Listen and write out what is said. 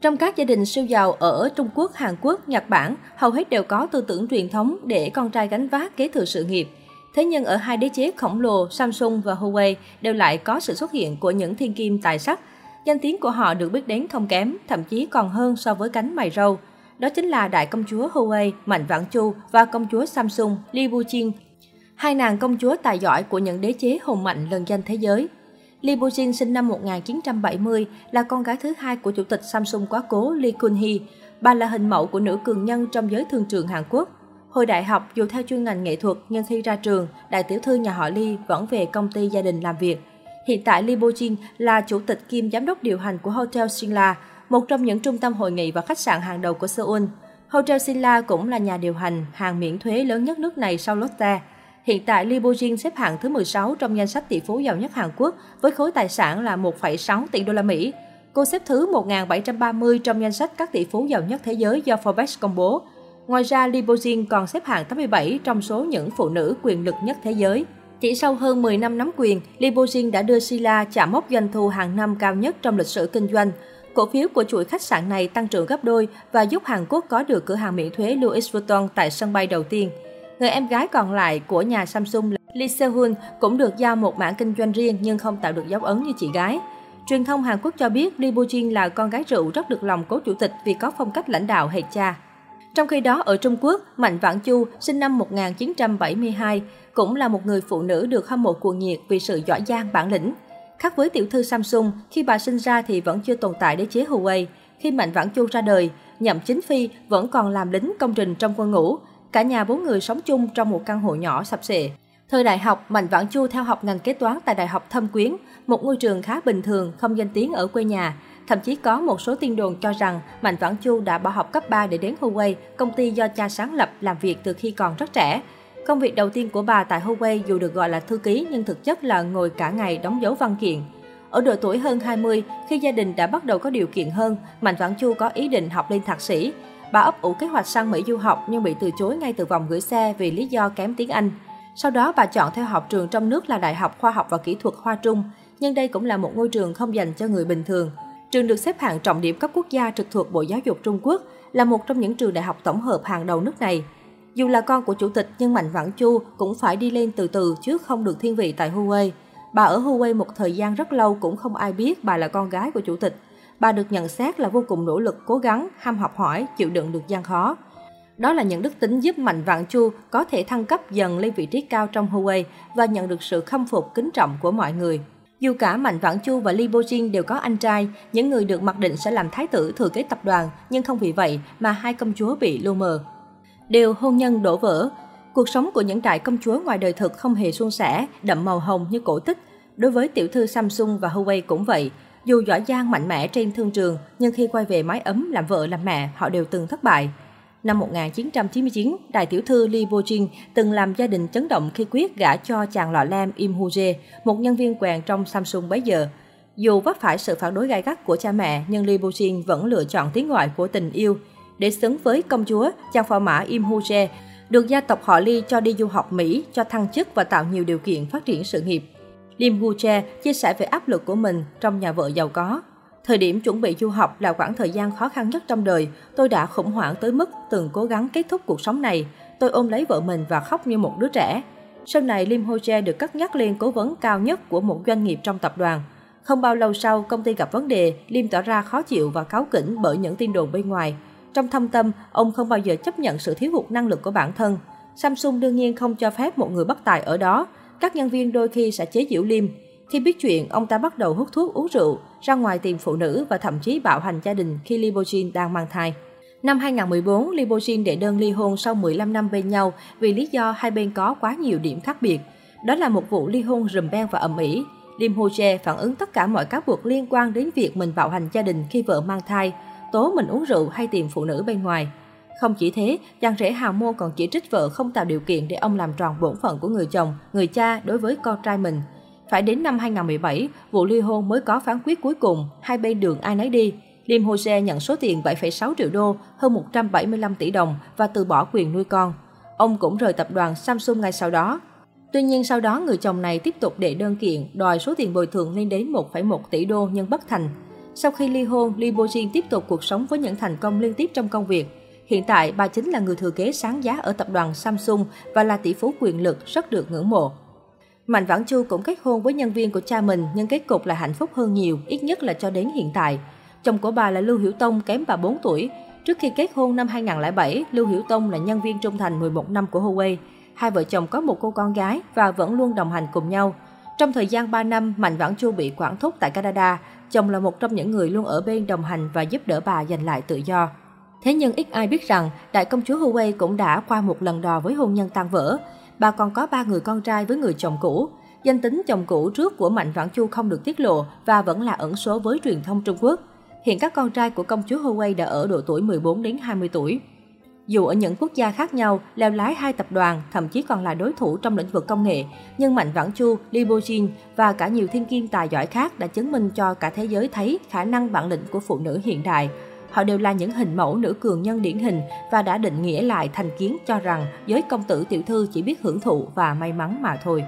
Trong các gia đình siêu giàu ở Trung Quốc, Hàn Quốc, Nhật Bản, hầu hết đều có tư tưởng truyền thống để con trai gánh vác kế thừa sự nghiệp. Thế nhưng ở hai đế chế khổng lồ Samsung và Huawei đều lại có sự xuất hiện của những thiên kim tài sắc. Danh tiếng của họ được biết đến không kém, thậm chí còn hơn so với cánh mày râu. Đó chính là đại công chúa Huawei Mạnh Vãn Chu và công chúa Samsung Li Bujin, hai nàng công chúa tài giỏi của những đế chế hùng mạnh lần danh thế giới. Lee Bujin sinh năm 1970, là con gái thứ hai của chủ tịch Samsung quá cố Lee Kun-hee. Bà là hình mẫu của nữ cường nhân trong giới thương trường Hàn Quốc. Hồi đại học, dù theo chuyên ngành nghệ thuật, nhưng khi ra trường, đại tiểu thư nhà họ Lee vẫn về công ty gia đình làm việc. Hiện tại Lee Bojin là chủ tịch kiêm giám đốc điều hành của Hotel Sinla, một trong những trung tâm hội nghị và khách sạn hàng đầu của Seoul. Hotel Sinla cũng là nhà điều hành hàng miễn thuế lớn nhất nước này sau Lotte. Hiện tại, Lee Bo-jin xếp hạng thứ 16 trong danh sách tỷ phú giàu nhất Hàn Quốc với khối tài sản là 1,6 tỷ đô la Mỹ. Cô xếp thứ 1730 trong danh sách các tỷ phú giàu nhất thế giới do Forbes công bố. Ngoài ra, Lee Bo-jin còn xếp hạng 87 trong số những phụ nữ quyền lực nhất thế giới. Chỉ sau hơn 10 năm nắm quyền, Lee Bo-jin đã đưa Sila chạm mốc doanh thu hàng năm cao nhất trong lịch sử kinh doanh. Cổ phiếu của chuỗi khách sạn này tăng trưởng gấp đôi và giúp Hàn Quốc có được cửa hàng miễn thuế Louis Vuitton tại sân bay đầu tiên. Người em gái còn lại của nhà Samsung Lee Se-hoon cũng được giao một mảng kinh doanh riêng nhưng không tạo được dấu ấn như chị gái. Truyền thông Hàn Quốc cho biết Lee Bo-jin là con gái rượu rất được lòng cố chủ tịch vì có phong cách lãnh đạo hệt cha. Trong khi đó, ở Trung Quốc, Mạnh Vãn Chu, sinh năm 1972, cũng là một người phụ nữ được hâm mộ cuồng nhiệt vì sự giỏi giang bản lĩnh. Khác với tiểu thư Samsung, khi bà sinh ra thì vẫn chưa tồn tại đế chế Huawei. Khi Mạnh Vãn Chu ra đời, Nhậm Chính Phi vẫn còn làm lính công trình trong quân ngũ, Cả nhà bốn người sống chung trong một căn hộ nhỏ sập sệ. Thời đại học, Mạnh Vãn Chu theo học ngành kế toán tại Đại học Thâm Quyến, một ngôi trường khá bình thường, không danh tiếng ở quê nhà. Thậm chí có một số tin đồn cho rằng Mạnh Vãn Chu đã bỏ học cấp 3 để đến Huawei, công ty do cha sáng lập làm việc từ khi còn rất trẻ. Công việc đầu tiên của bà tại Huawei dù được gọi là thư ký nhưng thực chất là ngồi cả ngày đóng dấu văn kiện. Ở độ tuổi hơn 20, khi gia đình đã bắt đầu có điều kiện hơn, Mạnh Vãn Chu có ý định học lên thạc sĩ. Bà ấp ủ kế hoạch sang Mỹ du học nhưng bị từ chối ngay từ vòng gửi xe vì lý do kém tiếng Anh. Sau đó bà chọn theo học trường trong nước là Đại học Khoa học và Kỹ thuật Hoa Trung, nhưng đây cũng là một ngôi trường không dành cho người bình thường. Trường được xếp hạng trọng điểm cấp quốc gia trực thuộc Bộ Giáo dục Trung Quốc, là một trong những trường đại học tổng hợp hàng đầu nước này. Dù là con của chủ tịch nhưng Mạnh Vãn Chu cũng phải đi lên từ từ chứ không được thiên vị tại Huawei. Bà ở Huawei một thời gian rất lâu cũng không ai biết bà là con gái của chủ tịch bà được nhận xét là vô cùng nỗ lực, cố gắng, ham học hỏi, chịu đựng được gian khó. Đó là những đức tính giúp Mạnh Vạn Chu có thể thăng cấp dần lên vị trí cao trong Huawei và nhận được sự khâm phục kính trọng của mọi người. Dù cả Mạnh Vãn Chu và li Bo Jin đều có anh trai, những người được mặc định sẽ làm thái tử thừa kế tập đoàn, nhưng không vì vậy mà hai công chúa bị lu mờ. Đều hôn nhân đổ vỡ. Cuộc sống của những đại công chúa ngoài đời thực không hề suôn sẻ, đậm màu hồng như cổ tích. Đối với tiểu thư Samsung và Huawei cũng vậy. Dù giỏi giang mạnh mẽ trên thương trường, nhưng khi quay về mái ấm làm vợ làm mẹ, họ đều từng thất bại. Năm 1999, đại tiểu thư Lee Bo Jin từng làm gia đình chấn động khi quyết gả cho chàng lọ lem Im Hu Jae, một nhân viên quèn trong Samsung bấy giờ. Dù vấp phải sự phản đối gai gắt của cha mẹ, nhưng Lee Bo Jin vẫn lựa chọn tiếng gọi của tình yêu. Để xứng với công chúa, chàng phò mã Im Hu Jae được gia tộc họ Lee cho đi du học Mỹ, cho thăng chức và tạo nhiều điều kiện phát triển sự nghiệp. Lim Gu Che chia sẻ về áp lực của mình trong nhà vợ giàu có. Thời điểm chuẩn bị du học là khoảng thời gian khó khăn nhất trong đời. Tôi đã khủng hoảng tới mức từng cố gắng kết thúc cuộc sống này. Tôi ôm lấy vợ mình và khóc như một đứa trẻ. Sau này, Lim Ho-che được cất nhắc lên cố vấn cao nhất của một doanh nghiệp trong tập đoàn. Không bao lâu sau, công ty gặp vấn đề, Lim tỏ ra khó chịu và cáu kỉnh bởi những tin đồn bên ngoài. Trong thâm tâm, ông không bao giờ chấp nhận sự thiếu hụt năng lực của bản thân. Samsung đương nhiên không cho phép một người bất tài ở đó, các nhân viên đôi khi sẽ chế giễu Liêm. Khi biết chuyện, ông ta bắt đầu hút thuốc uống rượu, ra ngoài tìm phụ nữ và thậm chí bạo hành gia đình khi Lee đang mang thai. Năm 2014, Lee đệ đơn ly hôn sau 15 năm bên nhau vì lý do hai bên có quá nhiều điểm khác biệt. Đó là một vụ ly hôn rùm beng và ầm ĩ. Lim Ho Jae phản ứng tất cả mọi cáo buộc liên quan đến việc mình bạo hành gia đình khi vợ mang thai, tố mình uống rượu hay tìm phụ nữ bên ngoài. Không chỉ thế, chàng rể hào Mô còn chỉ trích vợ không tạo điều kiện để ông làm tròn bổn phận của người chồng, người cha đối với con trai mình. Phải đến năm 2017, vụ ly hôn mới có phán quyết cuối cùng, hai bên đường ai nấy đi. Lim Jose nhận số tiền 7,6 triệu đô, hơn 175 tỷ đồng và từ bỏ quyền nuôi con. Ông cũng rời tập đoàn Samsung ngay sau đó. Tuy nhiên sau đó người chồng này tiếp tục đệ đơn kiện đòi số tiền bồi thường lên đến 1,1 tỷ đô nhưng bất thành. Sau khi ly hôn, Lee Bo Jin tiếp tục cuộc sống với những thành công liên tiếp trong công việc. Hiện tại, bà chính là người thừa kế sáng giá ở tập đoàn Samsung và là tỷ phú quyền lực rất được ngưỡng mộ. Mạnh Vãn Chu cũng kết hôn với nhân viên của cha mình nhưng kết cục là hạnh phúc hơn nhiều, ít nhất là cho đến hiện tại. Chồng của bà là Lưu Hiểu Tông kém bà 4 tuổi. Trước khi kết hôn năm 2007, Lưu Hiểu Tông là nhân viên trung thành 11 năm của Huawei. Hai vợ chồng có một cô con gái và vẫn luôn đồng hành cùng nhau. Trong thời gian 3 năm, Mạnh Vãn Chu bị quản thúc tại Canada, chồng là một trong những người luôn ở bên đồng hành và giúp đỡ bà giành lại tự do. Thế nhưng ít ai biết rằng, đại công chúa Huawei cũng đã qua một lần đò với hôn nhân tan vỡ. Bà còn có ba người con trai với người chồng cũ. Danh tính chồng cũ trước của Mạnh Vãn Chu không được tiết lộ và vẫn là ẩn số với truyền thông Trung Quốc. Hiện các con trai của công chúa Huawei đã ở độ tuổi 14 đến 20 tuổi. Dù ở những quốc gia khác nhau, leo lái hai tập đoàn, thậm chí còn là đối thủ trong lĩnh vực công nghệ, nhưng Mạnh Vãn Chu, Li bojin và cả nhiều thiên kiên tài giỏi khác đã chứng minh cho cả thế giới thấy khả năng bản lĩnh của phụ nữ hiện đại. Họ đều là những hình mẫu nữ cường nhân điển hình và đã định nghĩa lại thành kiến cho rằng giới công tử tiểu thư chỉ biết hưởng thụ và may mắn mà thôi.